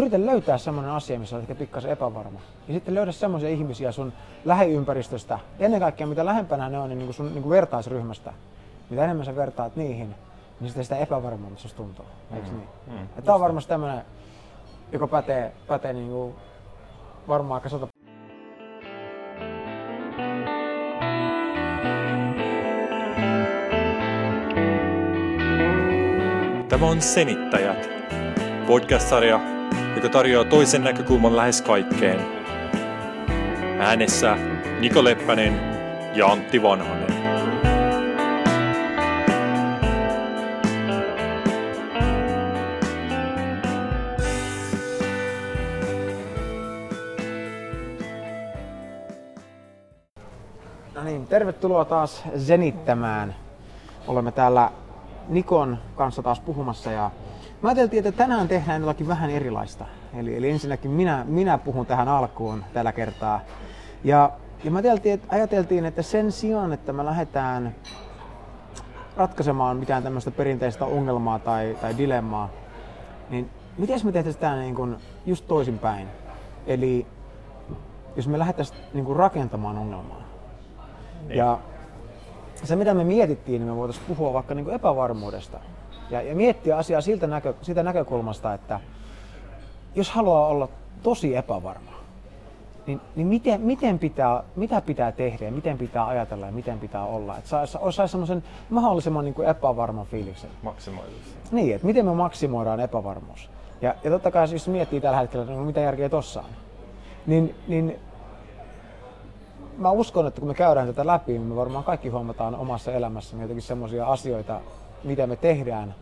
yritä löytää semmoinen asia, missä olet ehkä pikkasen epävarma. Ja sitten löydä semmoisia ihmisiä sun lähiympäristöstä, ennen kaikkea mitä lähempänä ne on, niin, niin sun niin kuin vertaisryhmästä. Mitä enemmän sä vertaat niihin, niin sitten sitä epävarmemmalta se tuntuu. Eikö Mm. niin? Mm, Ja Tämä on varmasti tämmöinen, joka pätee, pätee niin kuin varmaan aika sata Tämä on Senittäjät, podcast-sarja, joka tarjoaa toisen näkökulman lähes kaikkeen. Äänessä Niko Leppänen ja Antti Vanhanen. No niin, tervetuloa taas zenittämään. Olemme täällä Nikon kanssa taas puhumassa ja mä ajateltiin, että tänään tehdään jotakin vähän erilaista. Eli, eli ensinnäkin minä, minä puhun tähän alkuun tällä kertaa. Ja, ja mä ajateltiin, että, ajateltiin, että sen sijaan, että me lähdetään ratkaisemaan mitään tämmöistä perinteistä ongelmaa tai, tai dilemmaa, niin miten me tehtäisiin tämä niin kuin just toisinpäin? Eli jos me lähdettäisiin niin kuin rakentamaan ongelmaa. Niin. Ja se mitä me mietittiin, niin me voitaisiin puhua vaikka niin kuin epävarmuudesta. Ja, ja miettiä asiaa siltä näkö, siitä näkökulmasta, että jos haluaa olla tosi epävarma, niin, niin miten, miten pitää, mitä pitää tehdä ja miten pitää ajatella ja miten pitää olla. Että saisi sais semmoisen mahdollisimman niin kuin epävarman fiiliksen. Maksimoidusti. Niin, että miten me maksimoidaan epävarmuus. Ja, ja totta kai jos miettii tällä hetkellä, että no mitä järkeä tossa on, niin, niin mä uskon, että kun me käydään tätä läpi, niin me varmaan kaikki huomataan omassa elämässämme jotenkin semmoisia asioita, mitä me tehdään,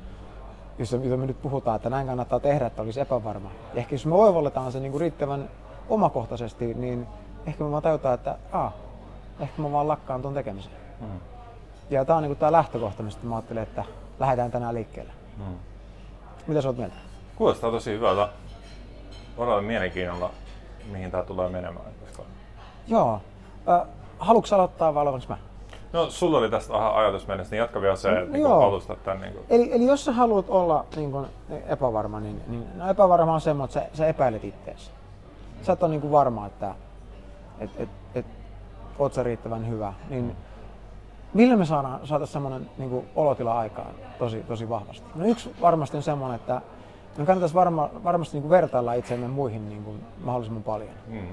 jossa, joita me nyt puhutaan, että näin kannattaa tehdä, että olisi epävarma. Ja ehkä jos me oivalletaan se niin kuin riittävän omakohtaisesti, niin ehkä me vaan tajutaan, että Aa, ehkä mä vaan lakkaan tuon tekemisen. Mm. Ja tää on niin kuin tää lähtökohta, mistä mä ajattelin, että lähdetään tänään liikkeelle. Mm. Mitä sä oot mieltä? Kuulostaa tosi hyvältä. Odotan mielenkiinnolla, mihin tämä tulee menemään. Koska... Joo. Äh, haluatko aloittaa vai aloitanko mä? No, sulla oli tästä vähän ajatus mennessä, niin jatka vielä se, että niin joo. alustat tämän. Niin kuin... Eli, eli jos sä haluat olla niin kun, epävarma, niin, niin no epävarma on semmoinen, että sä, sä epäilet ittees. Sä et ole niin kuin varma, että et, et, et, oot sä riittävän hyvä. Niin millä me saadaan, saataisiin semmoinen niin kuin olotila aikaan tosi, tosi vahvasti? No yksi varmasti on semmoinen, että me kannattaisi varma, varmasti niin kuin vertailla itseämme muihin niin kuin mahdollisimman paljon. Mm.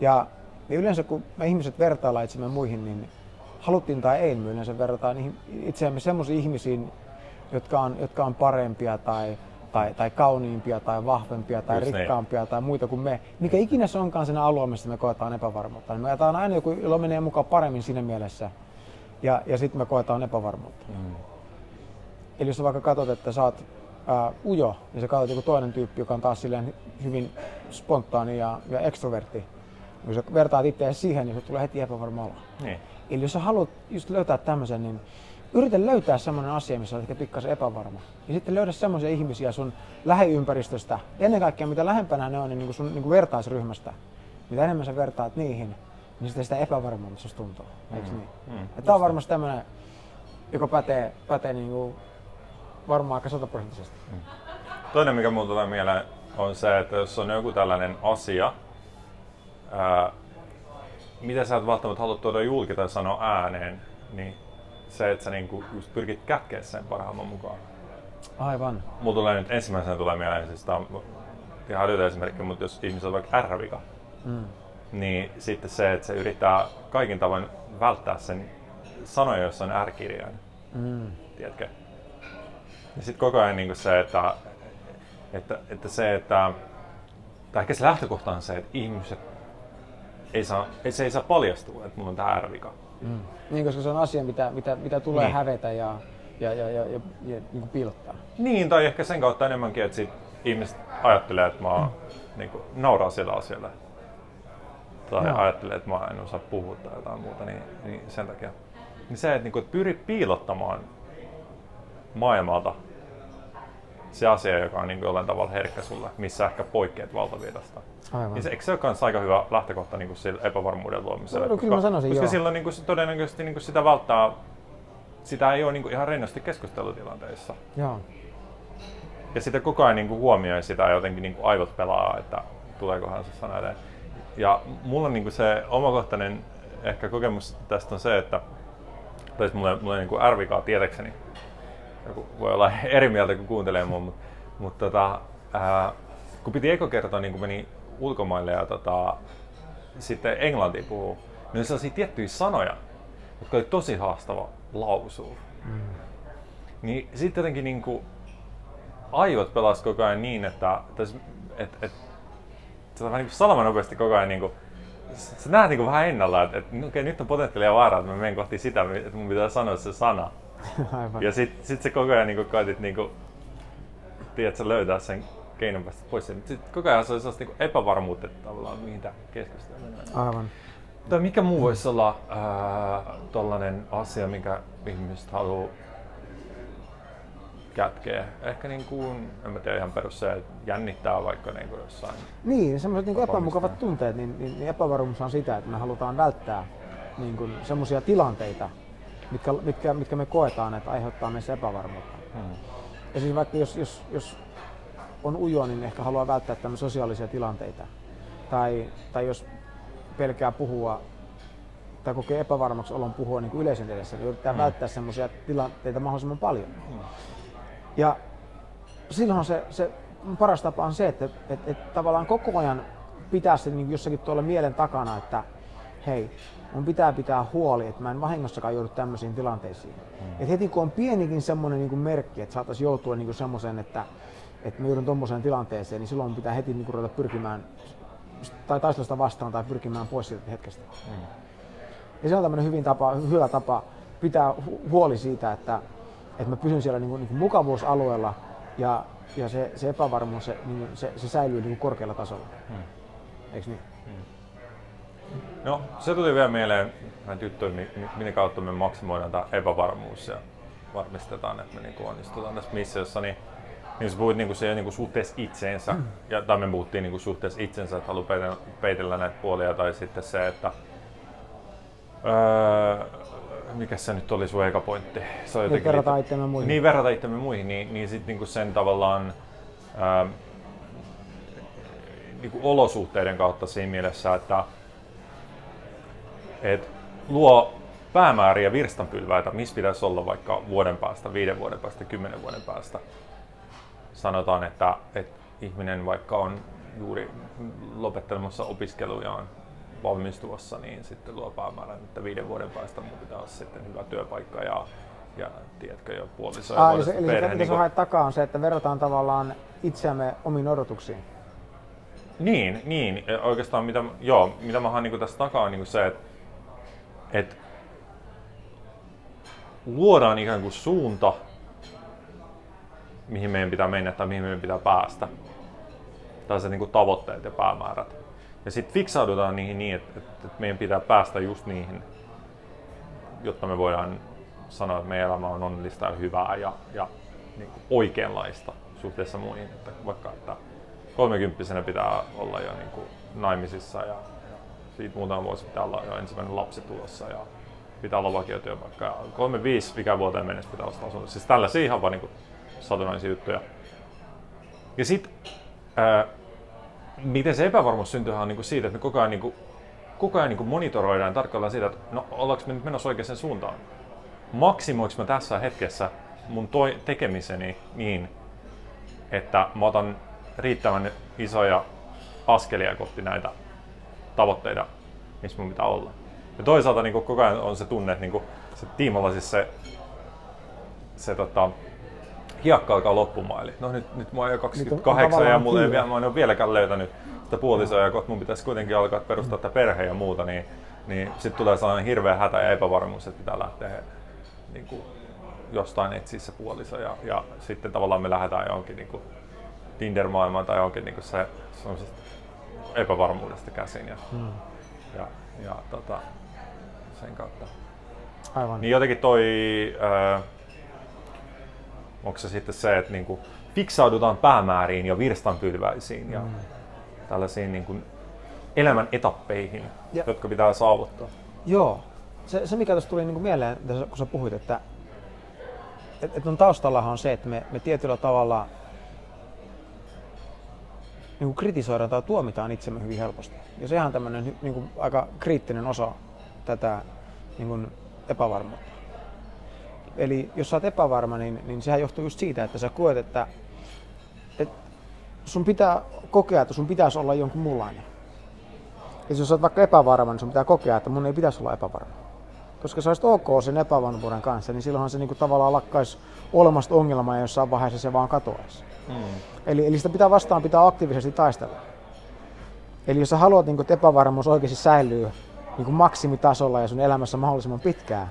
Ja, ja yleensä kun me ihmiset vertaillaan itsemme muihin, niin haluttiin tai ei, me yleensä verrataan niihin- itseämme semmoisiin ihmisiin, jotka on, jotka on parempia tai, tai, tai kauniimpia tai vahvempia tai Just niin. rikkaampia tai muita kuin me. Mikä ikinä se onkaan siinä alue, missä me koetaan epävarmuutta. Niin me ajetaan aina joku, jolla menee mukaan paremmin siinä mielessä. Ja, ja sitten me koetaan epävarmuutta. Mm. Eli jos sä vaikka katsot, että sä oot ää, ujo, niin sä katsot joku toinen tyyppi, joka on taas silleen hyvin spontaani ja, ja ekstrovertti. Kun sä vertaat itseäsi siihen, niin se tulee heti epävarma olo. Niin. Eli jos sä haluat just löytää tämmöisen, niin yritä löytää semmoinen asia, missä olet pikkasen epävarma. Ja sitten löydä semmoisia ihmisiä sun lähiympäristöstä, ennen kaikkea mitä lähempänä ne on, niin, niin kuin sun niin kuin vertaisryhmästä. Mitä enemmän sä vertaat niihin, niin sitten sitä epävarmemmalta se tuntuu. Eikö Mm, niin? mm, Ja Tämä on varmasti tämmöinen, joka pätee, pätee niin kuin varmaan aika sataprosenttisesti. Toinen, mikä mulle tulee mieleen, on se, että jos on joku tällainen asia, ää, mitä sä et välttämättä halua tuoda julki tai sanoa ääneen, niin se, että sä niinku just pyrkit kätkeä sen parhaimman mukaan. Aivan. Mulla tulee nyt ensimmäisenä tulee mieleen, siis tää on ihan älytön esimerkki, mutta jos ihmisellä on vaikka R-vika, Mm. niin sitten se, että se yrittää kaikin tavoin välttää sen sanoja, jossa on R-kirjain, Mm. tiedätkö? Ja sitten koko ajan niin se, että, että, että se, että, tai ehkä se lähtökohta on se, että ihmiset ei saa, ei, se ei saa paljastua, että mulla on tämä R-vika. Mm. Niin, koska se on asia, mitä, mitä, mitä tulee Niin. hävetä ja, ja, ja, ja, ja, ja niin kuin piilottaa. Niin, tai ehkä sen kautta enemmänkin, että sit ihmiset ajattelee, että mä oon, niin kuin, nauraa sillä asialla. Tai Joo. ajattelee, että mä en osaa puhua tai jotain muuta, niin, niin sen takia. Niin se, että, niin kuin, että pyri piilottamaan maailmalta se asia, joka on niin kuin, jollain tavalla herkkä sulle, missä ehkä poikkeat valtavirrasta. Aivan. Niin se, eikö se ole kans aika hyvä lähtökohta niin kuin sille epävarmuuden luomiselle? No, kyllä mä sanoisin, koska joo. silloin niin kuin, se todennäköisesti niin kuin sitä välttää, sitä ei ole niin kuin, ihan rennosti keskustelutilanteissa. Joo. ja sitten koko ajan niin kuin huomioi sitä ja jotenkin niin kuin aivot pelaa, että tuleekohan se sana eteen. Ja mulla niin kuin se omakohtainen ehkä kokemus tästä on se, että tai mulla, mulla ei niin kuin ärvikaa tietäkseni. Joku voi olla eri mieltä, kun kuuntelee mua, mutta, mutta tota, ää, kun piti eko kertaa, niin kun meni ulkomaille ja tota, sitten englantiin puhuu, niin sellaisia tiettyjä sanoja, jotka oli tosi haastava lausua. Mm. Niin sitten jotenkin niin kuin, aivot pelas koko ajan niin, että, että, että, että se on vähän niin salama nopeasti koko ajan niin kuin, sä näet niin kuin vähän ennalla, että, että okay, nyt on potentiaalia vaaraa, että mä menen kohti sitä, että mun pitää sanoa se sana. Aivan. Ja sit, sit se koko ajan niin kuin, koetit niin kuin, tiedätkö, löytää sen keinon päästä pois. Sitten koko ajan se oli sellaista niin epävarmuutta, että tavallaan mihin tämä keskustellaan. Aivan. Tai mikä muu voisi olla äh, asia, mikä ihmiset haluaa kätkee. Ehkä niin kuin, en mä tiedä ihan perus se, että jännittää vaikka niin kuin jossain. Niin, semmoiset niin epämukavat tunteet, niin, niin, niin epävarmuus on sitä, että me halutaan välttää niin kuin semmoisia tilanteita, mitkä, mitkä, mitkä, me koetaan, että aiheuttaa meissä epävarmuutta. Hmm. Ja siis vaikka jos, jos, jos on ujo, niin ehkä haluaa välttää tämmöisiä sosiaalisia tilanteita. Tai, tai jos pelkää puhua tai kokee epävarmaksi olon puhua niin kuin yleisön edessä, niin yrittää hmm. välttää semmoisia tilanteita mahdollisimman paljon. Hmm. Ja silloin se, se paras tapa on se, että että että tavallaan koko ajan pitää se niin jossakin tuolla mielen takana, että hei, mun pitää pitää huoli, että mä en vahingossakaan joudu tämmöisiin tilanteisiin. Mm. Et heti kun on pienikin semmoinen niin merkki, että saataisiin joutua niin semmoiseen, että, että mä joudun tuommoiseen tilanteeseen, niin silloin pitää heti niin ruveta pyrkimään tai taistelusta vastaan tai pyrkimään pois siitä hetkestä. Mm. Ja se on tämmöinen hyvin tapa, hyvä tapa pitää huoli siitä, että, että mä pysyn siellä niin kuin, niin kuin mukavuusalueella ja, ja se, se epävarmuus se, niin se, se säilyy niin kuin korkealla tasolla. Hmm. Eikö niin? Hmm. No, se tuli vielä mieleen näitä juttuja, minne kautta me maksimoidaan tämä epävarmuus ja varmistetaan, että me niin onnistutaan tässä missiossa. Niin, niin sä puhuit niin se niin suhteessa itseensä, mm. ja, tai me puhuttiin niin suhteessa itsensä, että haluaa peitellä, peitellä näitä puolia, tai sitten se, että öö, mikä se nyt oli sun eka pointti? Se on niin verrata itsemme muihin. Niin, verrata itsemme muihin, niin, niin sitten niinku sen tavallaan ää, niinku olosuhteiden kautta siinä mielessä, että et luo päämääriä virstanpylväitä, missä pitäisi olla vaikka vuoden päästä, viiden vuoden päästä, kymmenen vuoden päästä. Sanotaan, että, että ihminen vaikka on juuri lopettelemassa opiskelujaan valmistuessa, niin sitten luo päämäärän, että viiden vuoden päästä mun pitää olla sitten hyvä työpaikka ja, ja tiedätkö, jo puoliso ja eli se, eli perhe. Eli se, niin kun... takaa on se, että verrataan tavallaan itseämme omiin odotuksiin. Niin, niin. Oikeastaan mitä, joo, mitä mä haen niin tässä takaa on niin se, että, että luodaan ikään kuin suunta, mihin meidän pitää mennä tai mihin meidän pitää päästä. Tai se niin kuin tavoitteet ja päämäärät. Ja sitten fiksaudutaan niihin niin, että, että meidän pitää päästä just niihin, jotta me voidaan sanoa, että meidän elämä on onnellista ja hyvää ja, ja niin kuin oikeanlaista suhteessa muihin. Että vaikka että kolmekymppisenä pitää olla jo niin kuin naimisissa ja siitä muutama vuosi pitää olla jo ensimmäinen lapsi tulossa ja pitää olla vakiotyöpaikka. Ja kolme viisi ikävuoteen mennessä pitää olla asunto. Siis tällaisia ihan vaan niin satunnaisia juttuja. Ja sitten miten se epävarmuus syntyy on niin siitä, että me koko ajan, niin kuin, koko ajan niin monitoroidaan tarkkaillaan siitä, että no ollaanko me nyt menossa oikeaan suuntaan. Maksimoinko mä tässä hetkessä mun toi, tekemiseni niin, että mä otan riittävän isoja askelia kohti näitä tavoitteita, missä mun pitää olla. Ja toisaalta niin koko ajan on se tunne, että niin se tiimalla siis se, se tota, hiekka alkaa loppumaan. Eli no nyt, nyt mä oon jo 28 ja mulla ei, mä en ole vieläkään löytänyt sitä puolisoa ja kohta mun pitäisi kuitenkin alkaa perustaa tätä perhe ja muuta, niin, niin sitten tulee sellainen hirveä hätä ja epävarmuus, että pitää lähteä niin kuin, jostain etsiä se puoliso ja, ja sitten tavallaan me lähdetään johonkin niin kuin Tinder-maailmaan tai johonkin niin kuin se epävarmuudesta käsin ja, hmm. ja, ja tota, sen kautta. Aivan. Niin jotenkin toi, äh, onko se sitten se, että niinku fiksaudutaan päämääriin ja virstanpylväisiin ja mm. tällaisiin niinku elämän etappeihin, ja. jotka pitää saavuttaa. Joo. Se, se mikä tuossa tuli niinku mieleen, kun sä puhuit, että et, et on taustallahan on se, että me, me tietyllä tavalla niin kuin kritisoidaan tai tuomitaan itsemme hyvin helposti. Ja sehän on tämmöinen niin kuin aika kriittinen osa tätä niin kuin epävarmuutta. Eli jos sä oot epävarma, niin, niin sehän johtuu just siitä, että sä koet, että, että sun pitää kokea, että sun pitäisi olla jonkun muunlainen. Ja jos sä oot vaikka epävarma, niin sun pitää kokea, että mun ei pitäisi olla epävarma. Koska sä olisit ok sen epävarmuuden kanssa, niin silloinhan se niinku tavallaan lakkaisi olemasta ongelmaa ja jossain vaiheessa se vaan katoaisi. Mm. Eli, eli sitä pitää vastaan pitää aktiivisesti taistella. Eli jos sä haluat, niin että epävarmuus oikeasti säilyy niin maksimitasolla ja sun elämässä mahdollisimman pitkään,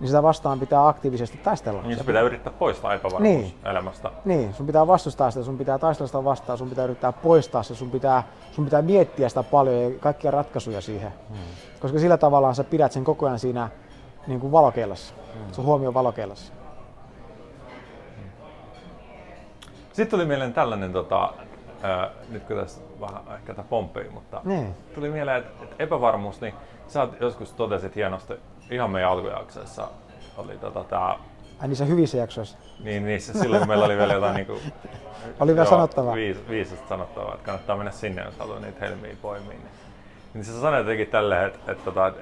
niin sitä vastaan pitää aktiivisesti taistella. Niin sun pitää yrittää poistaa epävarmuus niin. elämästä. Niin, sun pitää vastustaa sitä, sun pitää taistella sitä vastaan, sun pitää yrittää poistaa se, sun pitää, sun pitää miettiä sitä paljon ja kaikkia ratkaisuja siihen. Hmm. Koska sillä tavalla sä pidät sen koko ajan siinä niin kuin valokeilassa, hmm. sun huomio valokeilassa. Sitten tuli mieleen tällainen, tota, ää, nyt kun tässä vähän ehkä tämä pomppii, mutta niin. tuli mieleen, että, että epävarmuus, niin sä joskus totesit hienosti ihan meidän alkujaksoissa oli tota tää... Ai niissä hyvissä jaksoissa? Niin, niissä silloin kun meillä oli vielä jotain niinku... oli vielä sanottavaa. Viis, viisasta sanottavaa, että kannattaa mennä sinne, jos haluaa niitä helmiä poimia. Niin, niin sä sanoit jotenkin tälleen, että, että, että,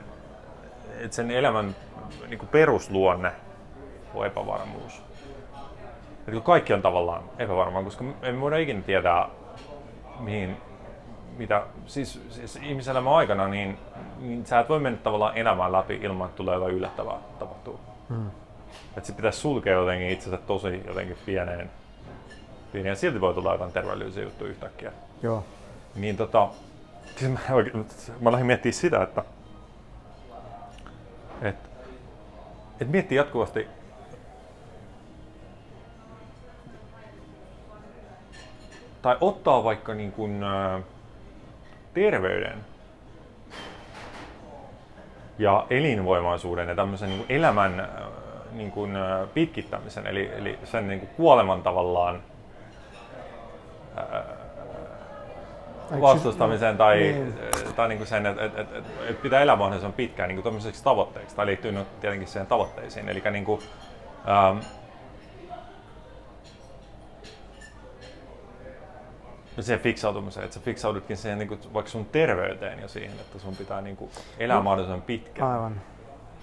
että sen elämän niinku perusluonne on epävarmuus. Että kaikki on tavallaan epävarmaa, koska emme voida ikinä tietää, mihin mitä, siis, siis ihmiselämän aikana, niin, niin sä et voi mennä tavallaan elämään läpi ilman, että tulee jotain yllättävää tapahtuu. Hmm. Että se pitäisi sulkea jotenkin itsensä tosi jotenkin pieneen. pieneen ja silti voi tulla jotain terveellisiä juttuja yhtäkkiä. Joo. Niin tota, siis mä, oikein, mä lähdin miettimään sitä, että et, et miettii jatkuvasti tai ottaa vaikka niin kuin, äh, terveyden ja elinvoimaisuuden ja tämmöisen niin kuin elämän äh, niin kuin, äh, pitkittämisen, eli, eli sen niin kuin kuoleman tavallaan ää, äh, vastustamisen tai, niin. tai niin kuin sen, että et, et, et, et pitää elää mahdollisimman pitkään niin kuin tavoitteeksi. Tai liittyy tietenkin siihen tavoitteisiin. Eli niin kuin, ähm, se fiksautumiseen, että sä fiksaudutkin siihen niin kuin, vaikka sun terveyteen ja siihen, että sun pitää niin kuin, elää no. mahdollisimman pitkään. Aivan.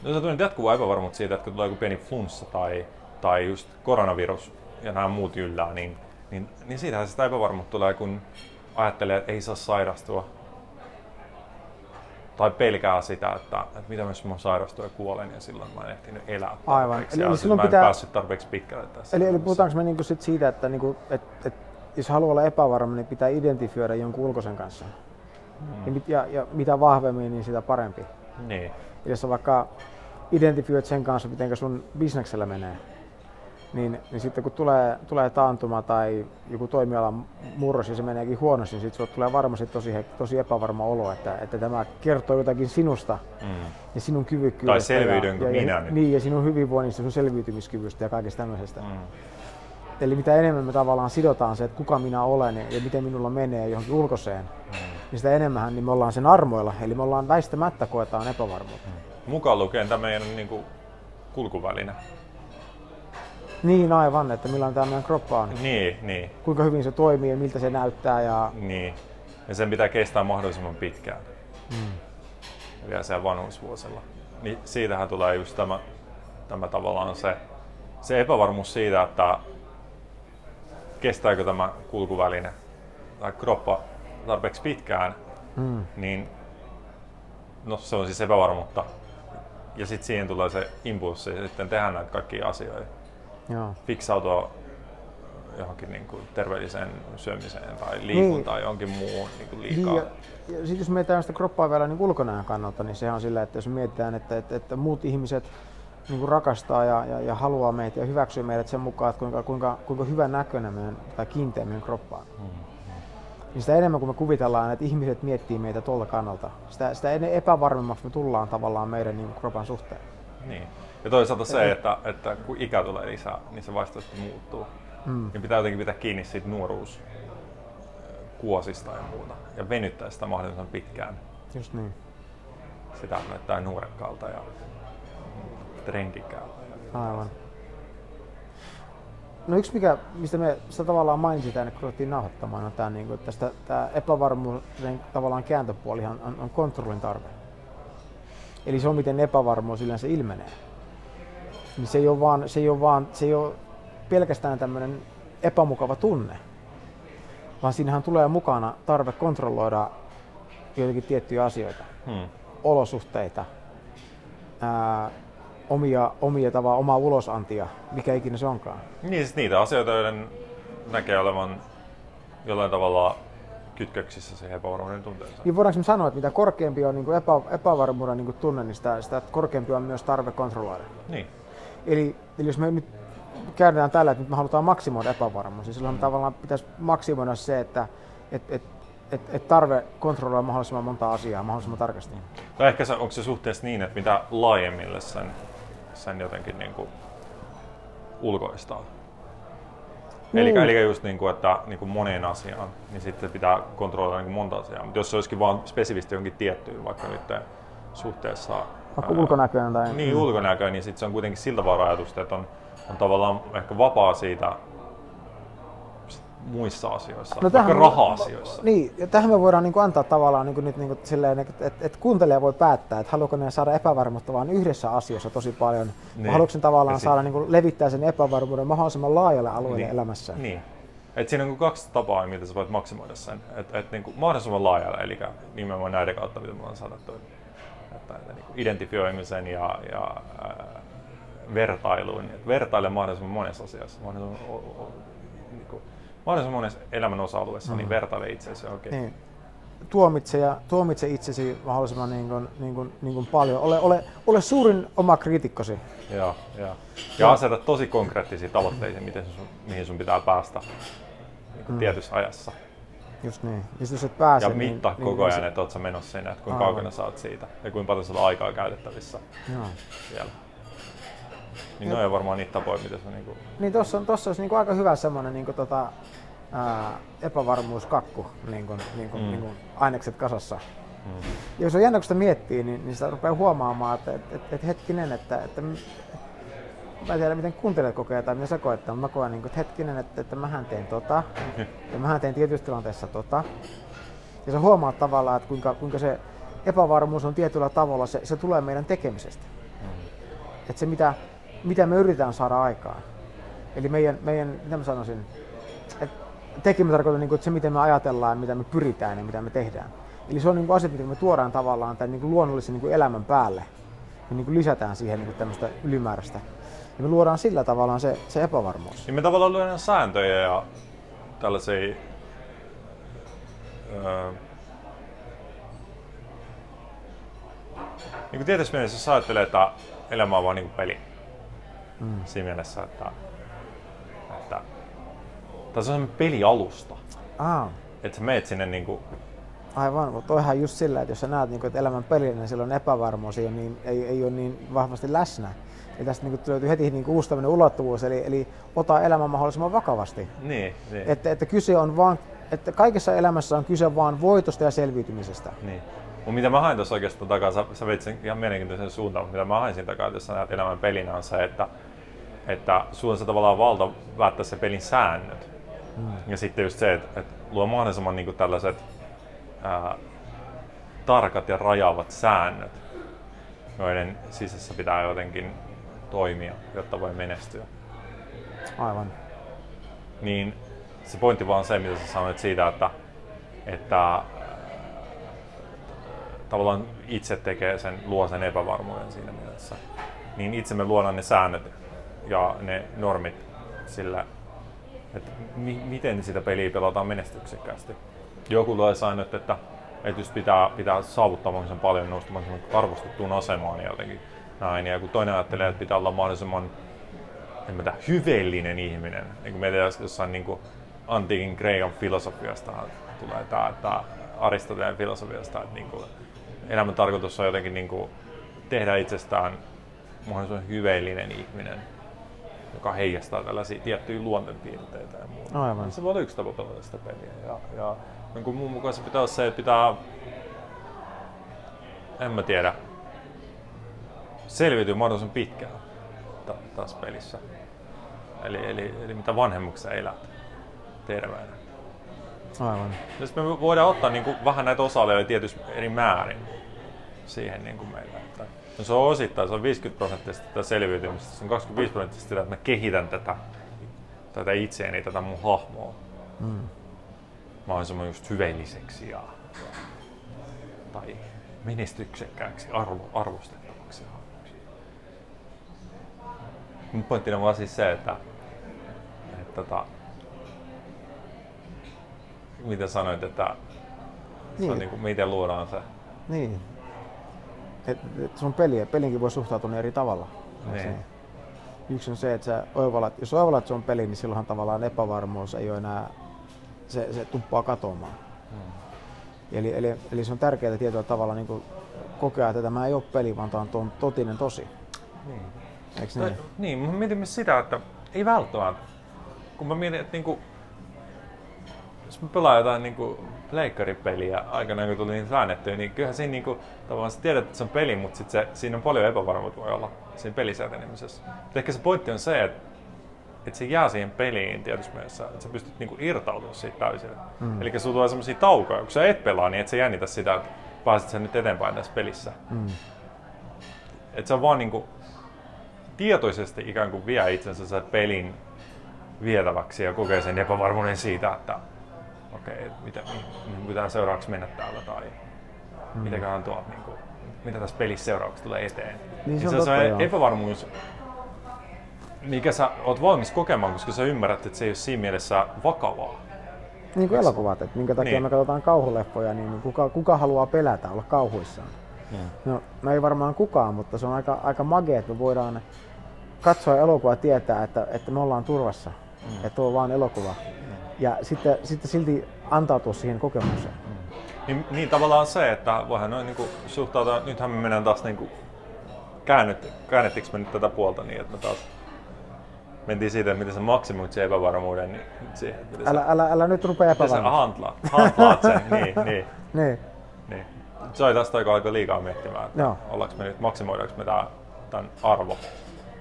No se tulee jatkuvaa epävarmuutta siitä, että kun tulee joku pieni flunssa tai, tai just koronavirus ja nämä muut yllää, niin, niin, niin siitähän sitä epävarmuutta tulee, kun ajattelee, että ei saa sairastua. Tai pelkää sitä, että, että mitä jos mä sairastun ja kuolen ja silloin mä en ehtinyt elää Aivan. Eli, eli silloin mä en pitää... päässyt tarpeeksi pitkälle tässä. Eli, eli puhutaanko me niinku sit siitä, että niinku, et, et jos haluaa olla epävarma, niin pitää identifioida jonkun ulkoisen kanssa. Mm. Ja, ja, mitä vahvemmin, niin sitä parempi. Niin. Jos sä vaikka identifioit sen kanssa, miten sun bisneksellä menee, niin, niin sitten kun tulee, tulee taantuma tai joku toimialan murros ja se meneekin huonosti, niin sitten tulee varmasti tosi, tosi epävarma olo, että, että tämä kertoo jotakin sinusta mm. ja sinun kyvykkyydestä. Tai selviydynkö ja, minä ja, nyt. Niin, ja sinun hyvinvoinnista, sun selviytymiskyvystä ja kaikesta tämmöisestä. Mm. Eli mitä enemmän me tavallaan sidotaan se, että kuka minä olen ja miten minulla menee johonkin ulkoiseen, mm. niin sitä enemmän niin me ollaan sen armoilla. Eli me ollaan väistämättä koetaan epävarmuutta. Mm. Mukaan lukien tämä meidän niin kuin, kulkuväline. Niin aivan, että millainen tämä meidän kroppa on. Niin, niin. Kuinka hyvin se toimii ja miltä se näyttää. Ja... Niin. Ja sen pitää kestää mahdollisimman pitkään. Mm. Vielä siellä vanhuusvuosilla. Niin siitähän tulee just tämä, tämä tavallaan se, se epävarmuus siitä, että kestääkö tämä kulkuväline tai kroppa tarpeeksi pitkään, mm. niin no, se on siis epävarmuutta. Ja sitten siihen tulee se impulssi ja sitten tehdään näitä kaikkia asioita. Joo. Fiksautua johonkin niin kuin terveelliseen syömiseen tai liikuntaan niin. johonkin muuhun niin kuin liikaa. Niin, ja, ja sitten jos mietitään sitä kroppaa vielä niin ulkonäön kannalta, niin se on sillä, että jos mietitään, että, että, että muut ihmiset niin kuin rakastaa ja, ja, ja, haluaa meitä ja hyväksyy meidät sen mukaan, että kuinka, kuinka, kuinka hyvän näköinen meidän, tai kiinteä meidän kroppa on. Mm, hmm Niin sitä enemmän kuin me kuvitellaan, että ihmiset miettii meitä tuolta kannalta, sitä, sitä epävarmemmaksi me tullaan tavallaan meidän niin kropan suhteen. Niin. Ja toisaalta se, että, että kun ikä tulee lisää, niin se vastaisesti muuttuu. Mm. Niin pitää jotenkin pitää kiinni siitä nuoruus kuosista ja muuta. Ja venyttää sitä mahdollisimman pitkään. Just niin. Sitä näyttää nuorekkaalta ja trendikäältä. Aivan. No yksi, mikä, mistä me sitä tavallaan mainitsin tänne, kun ruvettiin nauhoittamaan, on tämä, niin kuin, tästä, tämä epävarmuuden tavallaan kääntöpuolihan on, on kontrollin tarve. Eli se on, miten epävarmuus yleensä ilmenee. Niin se ei ole, vaan, se ei ole, vaan, se ei ole pelkästään tämmöinen epämukava tunne, vaan siinähän tulee mukana tarve kontrolloida joitakin tiettyjä asioita, Hmm. olosuhteita, ää, omia, omia tavalla, omaa ulosantia, mikä ikinä se onkaan. Niin, siis niitä asioita, joiden näkee olevan jollain tavalla kytköksissä siihen epävarmuuden tunteeseen. Niin voidaanko me sanoa, että mitä korkeampi on niin kuin epä, epävarmuuden niin kuin tunne, niin sitä, sitä korkeampi on myös tarve kontrolloida. Niin. Eli, eli jos me nyt käydään tällä, että nyt me halutaan maksimoida epävarmuus, niin silloin tavallaan pitäisi maksimoida se, että et, et, et, et tarve kontrolloida mahdollisimman monta asiaa mahdollisimman tarkasti. Tai ehkä se, onko se suhteessa niin, että mitä laajemmille sen, sen jotenkin niin kuin ulkoistaa. Eli, Mm. eli just niin kuin, että niin kuin moneen asiaan, niin sitten pitää kontrolloida niin kuin monta asiaa. Mutta jos se olisikin vaan spesifisti jonkin tiettyyn, vaikka nyt suhteessa... Vaikka ää, ulkonäköön tai... Niin, ulkonäköön, niin sitten se on kuitenkin siltä vaan ajatusta, että on, on tavallaan ehkä vapaa siitä muissa asioissa, no, vaikka raha-asioissa. Niin, ja tähän me voidaan niin kuin antaa tavallaan niin kuin nyt niin kuin silleen, että, että, että kuuntelija voi päättää, että haluaako ne saada epävarmuutta vain yhdessä asiassa tosi paljon, niin. Niin. haluatko ne tavallaan sit- saada niin kuin levittää sen epävarmuuden mahdollisimman laajalle alueelle Niin. elämässä. Niin. Et siinä on niinku kaksi tapaa, miten sä voit maksimoida sen. Et, et niinku mahdollisimman laajalle, eli nimenomaan näiden kautta, mitä me ollaan sanottu. Että, että niinku identifioimisen ja, ja ää, vertailuun. Et vertaile mahdollisimman monessa asiassa. Mahdollisimman, o, o, mahdollisimman monessa elämän osa-alueessa, niin vertaile itseäsi oikein. Niin. Tuomitse, ja, tuomitse itsesi mahdollisimman niin kuin, niin kuin, niin kuin paljon. Ole, ole, ole suurin oma kriitikkosi. Ja, ja. ja aseta tosi konkreettisia tavoitteita, miten sun, mihin sun pitää päästä niinku tietyssä ajassa. Just niin. Ja jos et pääse, Ja mittaa niin, koko niin, ajan, että oot sä menossa sinne, että kuinka kaukana sä oot siitä ja kuinka paljon sulla on aikaa käytettävissä Joo. Niin noin on varmaan niitä tapoja, mitä sä niinku... Niin tuossa on, tossa olisi niinku aika hyvä semmoinen niinku tota, ää, epävarmuuskakku, niin kuin, niin kuin, Mm. mm. niin kuin ainekset kasassa. Mm. Ja jos on jännä, kun sitä miettii, niin, niin sitä rupeaa huomaamaan, että et, et, et hetkinen, että, että, mä en tiedä miten kuuntelijat kokee tai mitä sä koet, mutta mä koen, niin kuin, että hetkinen, että, että mähän teen tota, ja mähän teen tietyissä tilanteissa tota. Ja sä huomaat tavallaan, että kuinka, kuinka se epävarmuus on tietyllä tavalla, se, se tulee meidän tekemisestä. Että se mitä, mitä me yritetään saada aikaan. Eli meidän, meidän mitä mä sanoisin, että tekeminen tarkoittaa, niin kuin, että se miten me ajatellaan, mitä me pyritään ja mitä me tehdään. Eli se on niin kuin asia, mitä me tuodaan tavallaan tämän niin kuin luonnollisen niin kuin elämän päälle. Me niin kuin lisätään siihen niin kuin tämmöistä ylimääräistä. Ja me luodaan sillä tavallaan se, se epävarmuus. Niin me tavallaan lyödään sääntöjä ja tällaisia... Öö, niin kuin tietysti mielessä, jos ajattelee, että elämä on vaan niin kuin peli. Mm. Siinä mielessä, että tässä on sellainen pelialusta. Aa, Että sä meet sinne niin kuin, aivan, mutta toihan just sillä, että jos sä näet niin kuin, että elämän pelin, niin silloin epävarmuus ei ole niin, ei, ei ole niin vahvasti läsnä. Ja tästä niin kuin, löytyy heti niin kuin, uusi tämmöinen ulottuvuus, eli, eli ota elämä mahdollisimman vakavasti. niin, niin, Että, että kyse on vaan, että kaikessa elämässä on kyse vaan voitosta ja selviytymisestä. niin. Mutta mitä mä hain tuossa oikeastaan takaa, sä, sä veit sen ihan mielenkiintoisen suuntaan, mutta mitä mä hain siinä takaa, että jos sä näet elämän pelinä on se, että, että sulla on se tavallaan valta päättää se pelin säännöt. Mm. Ja sitten just se, että, että luo mahdollisimman niin tällaiset ää, tarkat ja rajaavat säännöt, joiden sisässä pitää jotenkin toimia, jotta voi menestyä. Aivan. Niin se pointti vaan se, mitä sä sanoit siitä, että, että tavallaan itse tekee sen, luo sen epävarmuuden siinä mielessä. Niin itse me luodaan ne säännöt ja ne normit sillä, että mi- miten sitä peliä pelataan menestyksekkäästi. Joku luo säännöt, että, että just pitää, pitää saavuttaa mahdollisimman paljon noustamaan arvostettuun asemaan jotenkin näin. Ja kun toinen ajattelee, että pitää olla mahdollisimman en mä tiedä, hyveellinen ihminen. Niin kuin meillä jossain niin kuin antiikin Kreikan filosofiasta tulee tämä, tämä Aristoteleen filosofiasta, että niin kuin elämän tarkoitus on jotenkin niin kuin tehdä itsestään mahdollisimman hyveellinen ihminen, joka heijastaa tällaisia tiettyjä luonteenpiirteitä ja muuta. Aivan. Se voi olla yksi tapa pelata sitä peliä. Ja, ja niin kuin mun mukaan se pitää olla se, että pitää, en mä tiedä, selviytyä mahdollisimman pitkään ta- tässä pelissä. Eli, eli, eli mitä vanhemmuksi sä elät terveenä. Aivan. Ja sitten me voidaan ottaa niin kuin, vähän näitä osa-alueita tietysti eri määrin siihen niin kuin meillä. Että, no se on osittain, se on 50 prosenttista tätä selviytymistä, se on 25 prosenttista sitä, että mä kehitän tätä, tätä itseäni, tätä mun hahmoa. Mm. Mahdollisimman just hyveelliseksi ja, tai menestyksekkääksi, arvo, arvostettavaksi. Mun pointtina on vaan siis se, että, että tota, mitä sanoit, että se Niin. on niin kuin, miten luodaan se. Niin. Et, et sun peliä, pelinkin voi suhtautua eri tavalla. Eiks Niin. Yksi on se, että sä oivallat, jos oivallat sun peli, niin silloinhan tavallaan epävarmuus ei ole enää, se, se tuppaa katoamaan. Hmm. Eli, eli, eli se on tärkeää tietyllä tavalla niin kuin kokea, että tämä ei ole peli, vaan tämä on totinen tosi. Niin. Eikö niin? niin, mä mietin myös sitä, että ei välttämättä. Kun mä mietin, että niinku, jos mä pelaan jotain niinku pleikkaripeliä aikanaan, kun tuli niitä väännettyä, niin kyllähän siinä niinku, tavallaan sä tiedät, että se on peli, mutta sit se, siinä on paljon epävarmuutta voi olla siinä pelissä etenemisessä. Ehkä se pointti on se, että että se jää siihen peliin tietysti mielessä, että sä pystyt niinku irtautumaan siitä täysin. Mm. Eli sulla tulee semmoisia taukoja, kun sä et pelaa, niin et sä jännitä sitä, että pääset sä nyt eteenpäin tässä pelissä. Mm. Että se on vaan niinku tietoisesti ikään kuin vie itsensä sen pelin vietäväksi ja kokee sen epävarmuuden siitä, että okei, okay, mitä, mihin pitää seuraavaksi mennä täällä tai mm. mitäköhän tuo, niin kuin, mitä tässä pelissä seuraavaksi tulee eteen. Niin se on se, totta, se epävarmuus, mikä sä oot valmis kokemaan, koska sä ymmärrät, että se ei ole siinä mielessä vakavaa. Niin kuin elokuvat, että minkä takia Niin. me katsotaan kauhuleffoja, niin niin kuka, kuka haluaa pelätä, olla kauhuissaan? No, no ei varmaan kukaan, mutta se on aika, aika magea, että me voidaan katsoa elokuvaa tietää, että, että me ollaan turvassa, mm. että on vaan elokuva. Ja sitten, sitten silti antautua siihen kokemukseen. Niin, niin tavallaan se, että voihan noin niinku suhtautua, nythän me mennään taas niinku, käännyt, käännettiinkö me nyt tätä puolta niin, että me taas mentiin siitä, että miten sä maksimoit sen epävarmuuden, niin nyt siihen, miten Älä, sä, älä, älä nyt rupea miten sä epävarmaksi. hantlaat, hantlaat sen, niin, niin, Niin. niin. Se oli tästä aika, aika liikaa miettimään, että Joo. ollaanko me nyt, maksimoidaanko me tää, tämän arvo,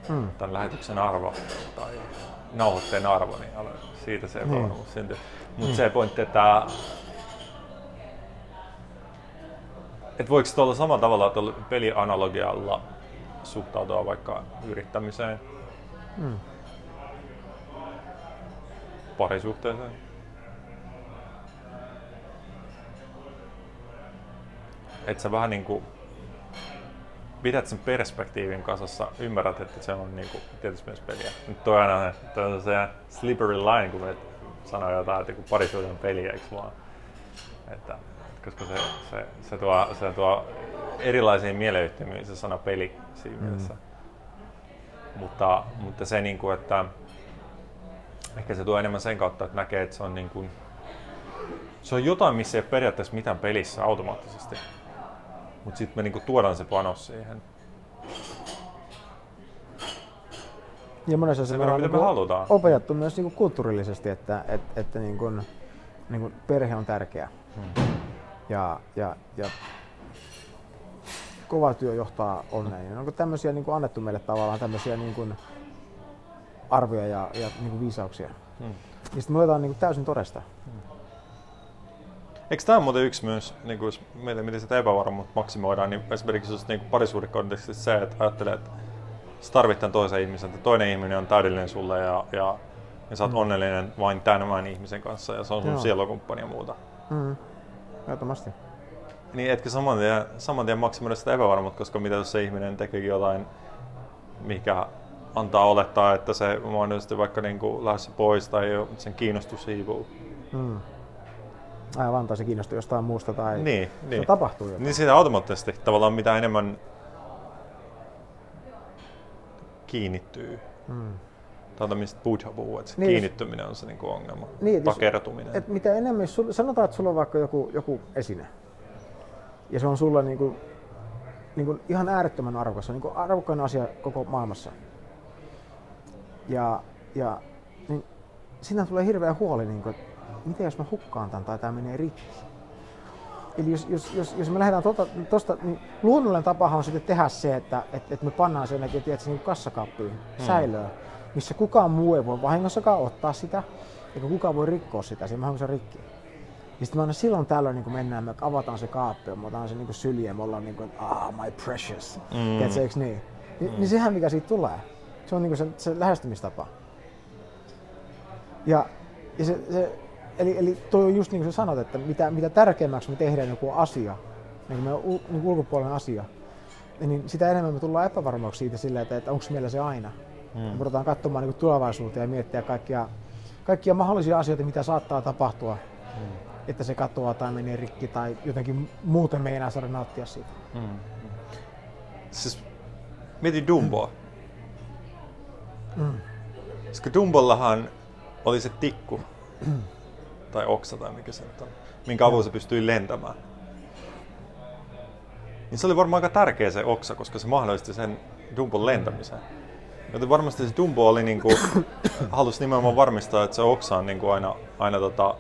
Mm. tämän lähetyksen arvo tai nauhoitteen arvo, niin alo- siitä se epävarmuus syntyy. Mutta se pointti, että et voiko tuolla samalla tavalla tuolla pelianalogialla suhtautua vaikka yrittämiseen, Mm. parisuhteeseen? Että sä vähän niinku pidät sen perspektiivin kasassa, ymmärrät, että se on niinku tietysti myös peliä. Nyt toi aina toi on se slippery line, kun me sanoo jotain, että on peliä, eikö vaan? Että, koska se, se, se, tuo, se tuo erilaisiin mieleyhtymiin se sana peli siinä Mm. mielessä. Mutta, mutta se, niinku, että ehkä se tuo enemmän sen kautta, että näkee, että se on, niin kuin, se on jotain, missä ei ole periaatteessa mitään pelissä automaattisesti. Mutta sitten me niinku tuodaan se panos siihen. Ja monessa se verran, on mitä me halutaan. opetettu myös niin kuin kulttuurillisesti, että, että, että niin kuin, niin kuin perhe on tärkeä. Hmm. Ja, ja, ja kova työ johtaa onneen. Onko tämmöisiä niin kuin annettu meille tavallaan tämmöisiä niin kuin arvoja ja, ja niin kuin viisauksia? Hmm. Ja sitten me otetaan niin kuin täysin todesta. Eikö tämä muuten yksi myös, niin kuin jos meille miten sitä epävarmuutta maksimoidaan, niin esimerkiksi just niin parisuhdekontekstissa se, että ajattelee, että sä tarvit tämän toisen ihmisen, että toinen ihminen on täydellinen sulle ja, ja, ja sä oot Mm. onnellinen vain tämän ihmisen kanssa ja se on sun Joo. sielokumppani ja muuta. Mm. Ehdottomasti. Niin etkö saman tien, saman tien maksimoida sitä epävarmuutta, koska mitä jos se ihminen tekeekin jotain, mikä antaa olettaa, että se mahdollisesti vaikka niin kuin lähdössä pois tai sen kiinnostus hiipuu. Mm. Aivan, tai se kiinnostuu jostain muusta tai Niin, se niin. tapahtuu jotain. Niin siitä automaattisesti tavallaan mitä enemmän kiinnittyy. Mm. Tätä mistä Buddha puhuu, että se Niin, kiinnittyminen on se niin kuin ongelma. Niin, Takertuminen. Et mitä enemmän, jos sul, sanotaan, että sulla on vaikka joku, joku esine, ja se on sulla niinku, niinku ihan äärettömän arvokas, se on niinku arvokkain asia koko maailmassa. Ja, ja niin siinä tulee hirveä huoli, niinku, että miten jos mä hukkaan tämän tai tämä menee rikki. Eli jos, jos, jos, jos me lähdetään tuosta, tosta, niin luonnollinen tapahan on sitten tehdä se, että et, et me pannaan sen jotenkin, tiedätkö, niin kassakaappiin, Hmm. säilöön. missä kukaan muu ei voi vahingossakaan ottaa sitä, eikä kukaan voi rikkoa sitä, siinä vahingossa rikki. Ja sitten me aina silloin tällöin niin kun mennään, me avataan se kaappi, me otetaan se niin syliin ja me ollaan niin kuin, ah, my precious. Mm. Tiedätkö, eikö niin? Ni, niin sehän mikä siitä tulee. Se on niin se, se lähestymistapa. Ja, ja se, se, eli, eli toi on just niin kuin sä sanot, että mitä, mitä tärkeämmäksi me tehdään joku asia, niin me niin ulkopuolinen asia, niin sitä enemmän me tullaan epävarmaksi siitä sillä, että, että onko meillä se aina. Mm. Me ruvetaan katsomaan niin tulevaisuuteen ja miettiä kaikkia, kaikkia mahdollisia asioita, mitä saattaa tapahtua, mm. että se katoaa tai menee rikki tai jotenkin muuten me ei enää saada nauttia siitä. Mm. Siis mieti Dumboa. Mm. Koska Dumbollahan oli se tikku, tai oksa tai mikä se nyt on, minkä avulla se pystyi lentämään. Niin se oli varmaan aika tärkeä se oksa, koska se mahdollisti sen Dumbon lentämisen. Joten varmasti se Dumbo oli niinku, halusi nimenomaan varmistaa, että se oksa on niinku aina, aina tota,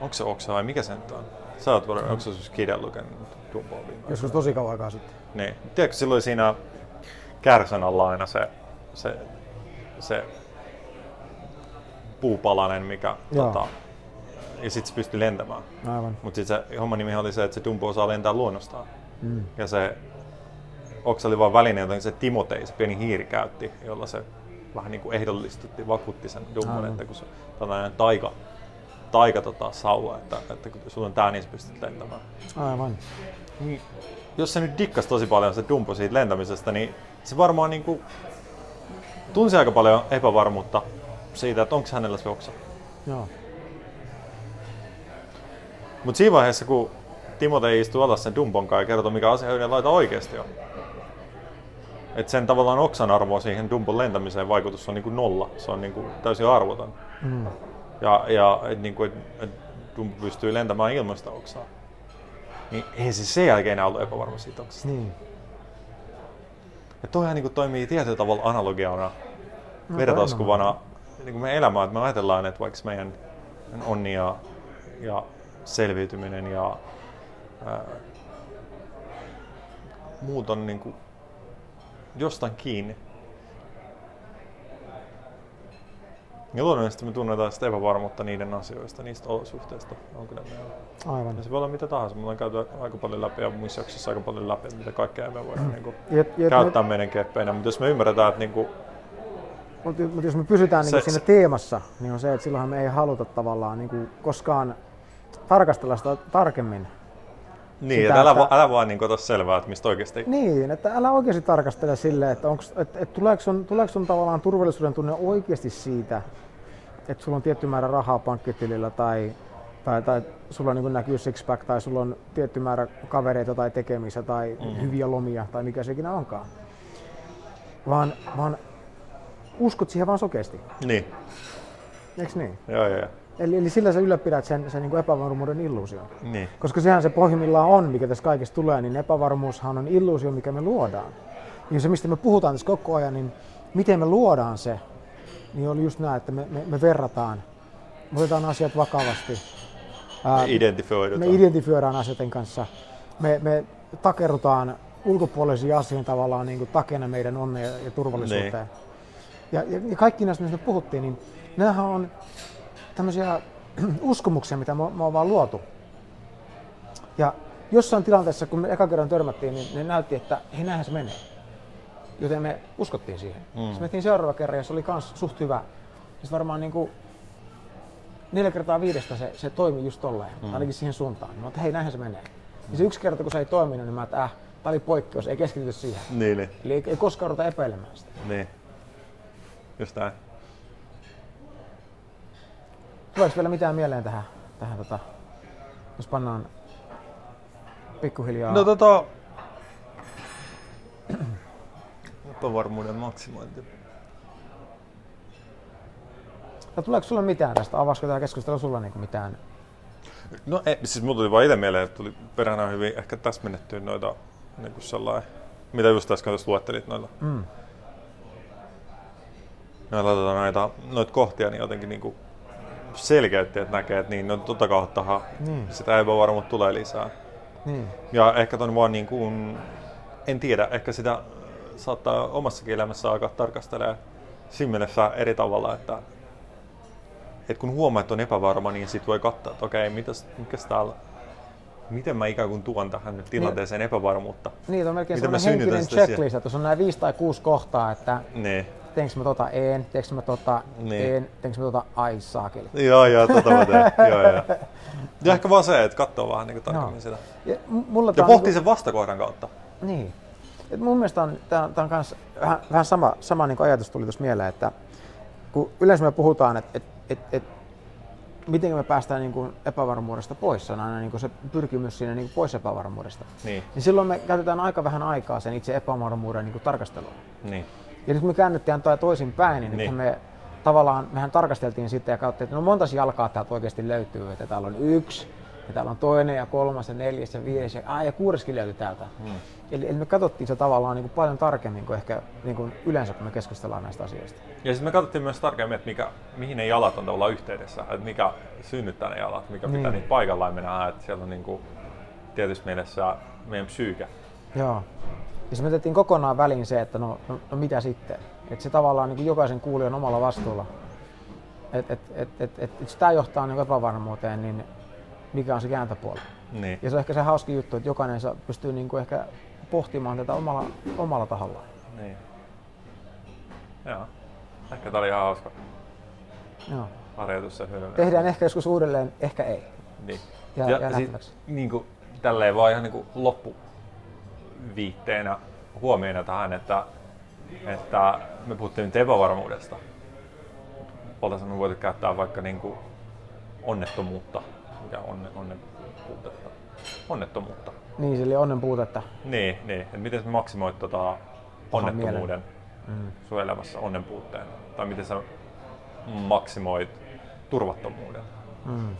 onko se oksa vai mikä se nyt on? Sä oot varmaan, onko se siis kirjan lukenut Dumboa Joskus tosi kauan aikaa sitten. Niin. Tiedätkö, silloin siinä kärsön alla aina se, se, se puupalanen, mikä tota, ja sitten se pystyi lentämään. Aivan. Mutta sitten se homman nimi oli se, että se Dumbo osaa lentää luonnostaan. Mm. Ja se oksa oli vain väline, jota se Timotei, se pieni hiiri käytti, jolla se vähän niin kuin ehdollistutti, vakuutti sen Dumbon, että kun se tällainen taika, taika tota, sauva, että, että kun sulla on tää, niin sä pystyt lentämään. Aivan. Niin, jos se nyt dikkas tosi paljon se Dumbo siitä lentämisestä, niin se varmaan niin kuin, tunsi aika paljon epävarmuutta siitä, että onko hänellä se oksa. Joo. Mutta siinä vaiheessa, kun Timotei istuu alas sen kanssa ja kertoo, mikä asia yhden laita oikeasti on. Että sen tavallaan oksan arvo siihen Dumbon lentämiseen vaikutus on niin kuin nolla. Se on niin kuin täysin arvoton. Mm. Ja, ja että niin kuin, et, et Dumbo pystyy lentämään ilmasta oksaa. Niin ei se sen jälkeen enää ollut epävarma siitä oksasta. Niin. Ja toihan niin kuin toimii tietyllä tavalla analogiana, no, vertauskuvana niin kuin meidän elämään. Että me ajatellaan, että vaikka meidän onni ja, ja selviytyminen ja ää, muut on niin kuin jostain kiinni. Ja luonnollisesti me tunnetaan sitä epävarmuutta niiden asioista, niistä olosuhteista, onko ne meillä. Aivan. Ja se voi olla mitä tahansa. Me ollaan käyty aika paljon läpi ja muissa jaksoissa aika paljon läpi, että mitä kaikkea me voidaan mm. niin kuin, ja, ja käyttää me... meidän keppeinä. Mutta jos me ymmärretään, että niin kuin, mutta mut jos me pysytään niin se, siinä se... teemassa, niin on se, että silloinhan me ei haluta tavallaan niin kuin koskaan tarkastella sitä tarkemmin. Niin, sitä, että älä, että, älä vaan niin ota selvää, että mistä oikeasti... Niin, että älä oikeasti tarkastele silleen, että, onks, että, että tuleeko, sun, tuleeko sun tavallaan turvallisuuden tunne oikeasti siitä, että sulla on tietty määrä rahaa pankkitilillä tai, tai, tai sulla niin näkyy sixpack tai sulla on tietty määrä kavereita tai tekemistä tai mm. hyviä lomia tai mikä se ikinä onkaan. Vaan, vaan uskot siihen vaan sokeasti. Niin. Eiks niin? Joo, joo. Eli, eli sillä sä ylläpidät sen, sen niin epävarmuuden illuusion. Niin. Koska sehän se pohjimmillaan on, mikä tässä kaikessa tulee, niin epävarmuushan on illuusio, mikä me luodaan. Ja se, mistä me puhutaan tässä koko ajan, niin miten me luodaan se, niin oli just näin, että me, me, me verrataan, me otetaan asiat vakavasti. Ää, me identifioidaan. Me identifioidaan asioiden kanssa. Me, me takerutaan ulkopuolisiin asioihin tavallaan niin kuin takena meidän onneen ja turvallisuuteen. Niin. Ja, ja, ja kaikki näistä, mistä me puhuttiin, niin nämähän on tämmöisiä uskomuksia, mitä me, me on vaan luotu. Ja jossain tilanteessa, kun me eka kerran törmättiin, niin ne näytti, että hei näinhän se menee. Joten me uskottiin siihen. Mm. Sitten mentiin seuraava kerran ja se oli kans suht hyvä. Sitten varmaan niin kuin neljä kertaa viidestä se, se toimi just tolleen, mm. ainakin siihen suuntaan. Mä että hei näinhän se menee. Mm. Ja se yksi kerta kun se ei toiminut, niin mä että äh, tää oli poikkeus, ei keskitytä siihen. Niin, niin. Eli ei, ei koskaan ruveta epäilemään sitä. Niin. Just näin. Tuleeko vielä mitään mieleen tähän, tähän tota, jos pannaan pikkuhiljaa... No tota... Epävarmuuden maksimointi. No tuleeko sulle mitään tästä? Avaisiko tämä keskustelu sulla niinku mitään? No ei, siis mulla tuli vaan itse mieleen, että tuli perhana hyvin ehkä täsmennettyä noita niin kuin sellainen, mitä just äsken tuossa luettelit noilla. Mm. Noilla tota, noita, noita kohtia, niin jotenkin niin kuin selkeytti, että näkee, että niin, no tota kautta niin. sitä epävarmuutta tulee lisää. Niin. Ja ehkä ton vaan niin kuin, en tiedä, ehkä sitä saattaa omassakin elämässä alkaa tarkastelemaan siinä mielessä eri tavalla, että, että kun huomaa, että on epävarma, niin sit voi katsoa, että okei, mitäs, mikäs täällä, miten mä ikään kuin tuon tähän nyt tilanteeseen niin, epävarmuutta. Niin, on melkein Miten sellainen henkinen checklist, että jos on nämä viisi tai kuusi kohtaa, että Niin. Teenkö mä tota en, teenkö mä tota Niin. en, teenkö mä tota ai saakeli. Joo, joo, tota mä teen. joo, joo. Ja ehkä vaan se, että katsoo vähän niin tarkemmin Joo. sitä. Ja, mulla Ja pohtii sen vastakohdan kautta. Niin. Et mun mielestä on, tää, tää on kans vähän, vähän sama, sama niin ajatus tuli tuossa mieleen, että kun yleensä me puhutaan, että et, et, et, miten me päästään niin kuin epävarmuudesta pois, se on aina niin kuin se pyrkimys siinä niin kuin pois epävarmuudesta. Niin. Niin silloin me käytetään aika vähän aikaa sen itse epävarmuuden niin kuin tarkasteluun. Niin. Ja nyt kun me käännettiin toi toisin päin, niin, Niin. me tavallaan, mehän tarkasteltiin sitten ja katsottiin, että no monta jalkaa täältä oikeasti löytyy, että täällä on yksi, ja täällä on toinen ja kolmas ja neljäs ja viides ja, aa, ja kuudeskin löytyy täältä. Hmm. Eli, eli, me katsottiin se tavallaan niin kuin paljon tarkemmin kuin ehkä niin kuin yleensä, kun me keskustellaan näistä asioista. Ja sitten me katsottiin myös tarkemmin, että mikä, mihin ne jalat on tavallaan yhteydessä, että mikä synnyttää ne jalat, mikä pitää Niin. niitä paikallaan mennä, että siellä on niin kuin, tietyssä mielessä meidän psyyke. Joo. Ja se me otettiin kokonaan väliin se, että no, no, no mitä sitten. Että se tavallaan niin jokaisen kuulijan omalla vastuulla. Että et, et, et, et, et, jos tämä johtaa niin epävarmuuteen, niin mikä on se kääntöpuoli. Niin. Ja se on ehkä se hauska juttu, että jokainen saa- pystyy niin kuin ehkä pohtimaan tätä omalla, omalla tahollaan. niin. Joo. Ehkä tää oli ihan hauska Joo. harjoitus se hyödyllinen. Tehdään ehkä joskus uudelleen, ehkä ei. Niin. Ja- ja, ja sit, niin kuin, tälleen vaan ihan niin kuin loppuviitteenä huomiona tähän, että, että me puhuttiin nyt epävarmuudesta. Oltaisiin me voitu käyttää vaikka niin kuin onnettomuutta, mikä onne, onnen puutetta. Onnettomuutta. Niin, sillä onnen puutetta. Niin, niin. että miten sä maksimoit tota onnettomuuden Mm. sun elämässä onnen puutteen? Tai miten sä maksimoit turvattomuuden Mm.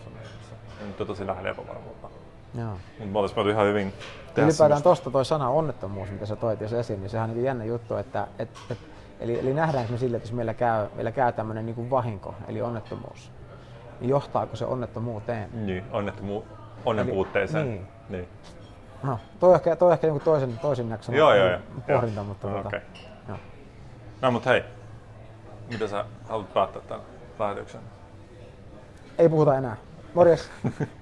Nyt on tosi lähellä epävarmuutta. Joo. Mutta me oltaisiin ihan hyvin Ylipäätään tuosta toi sana onnettomuus, mitä sä toit jos esiin, niin sehän on niin jännä juttu, että et, et, eli, eli nähdäänkö me sille, että jos meillä käy, meillä käy tämmöinen niin vahinko, eli onnettomuus, niin johtaako se onnettomuuteen? Niin, onnettomu- onnen Eli- puutteeseen. niin. niin. No, toi on ehkä, toi ehkä jonkun toisen, toisen jakson Joo, joo, joo. pohdinta, Joo. mutta No, tota, okei. joo. No mutta hei, mitä sä haluat päättää tämän lähetyksen? ei puhuta enää. Morjes!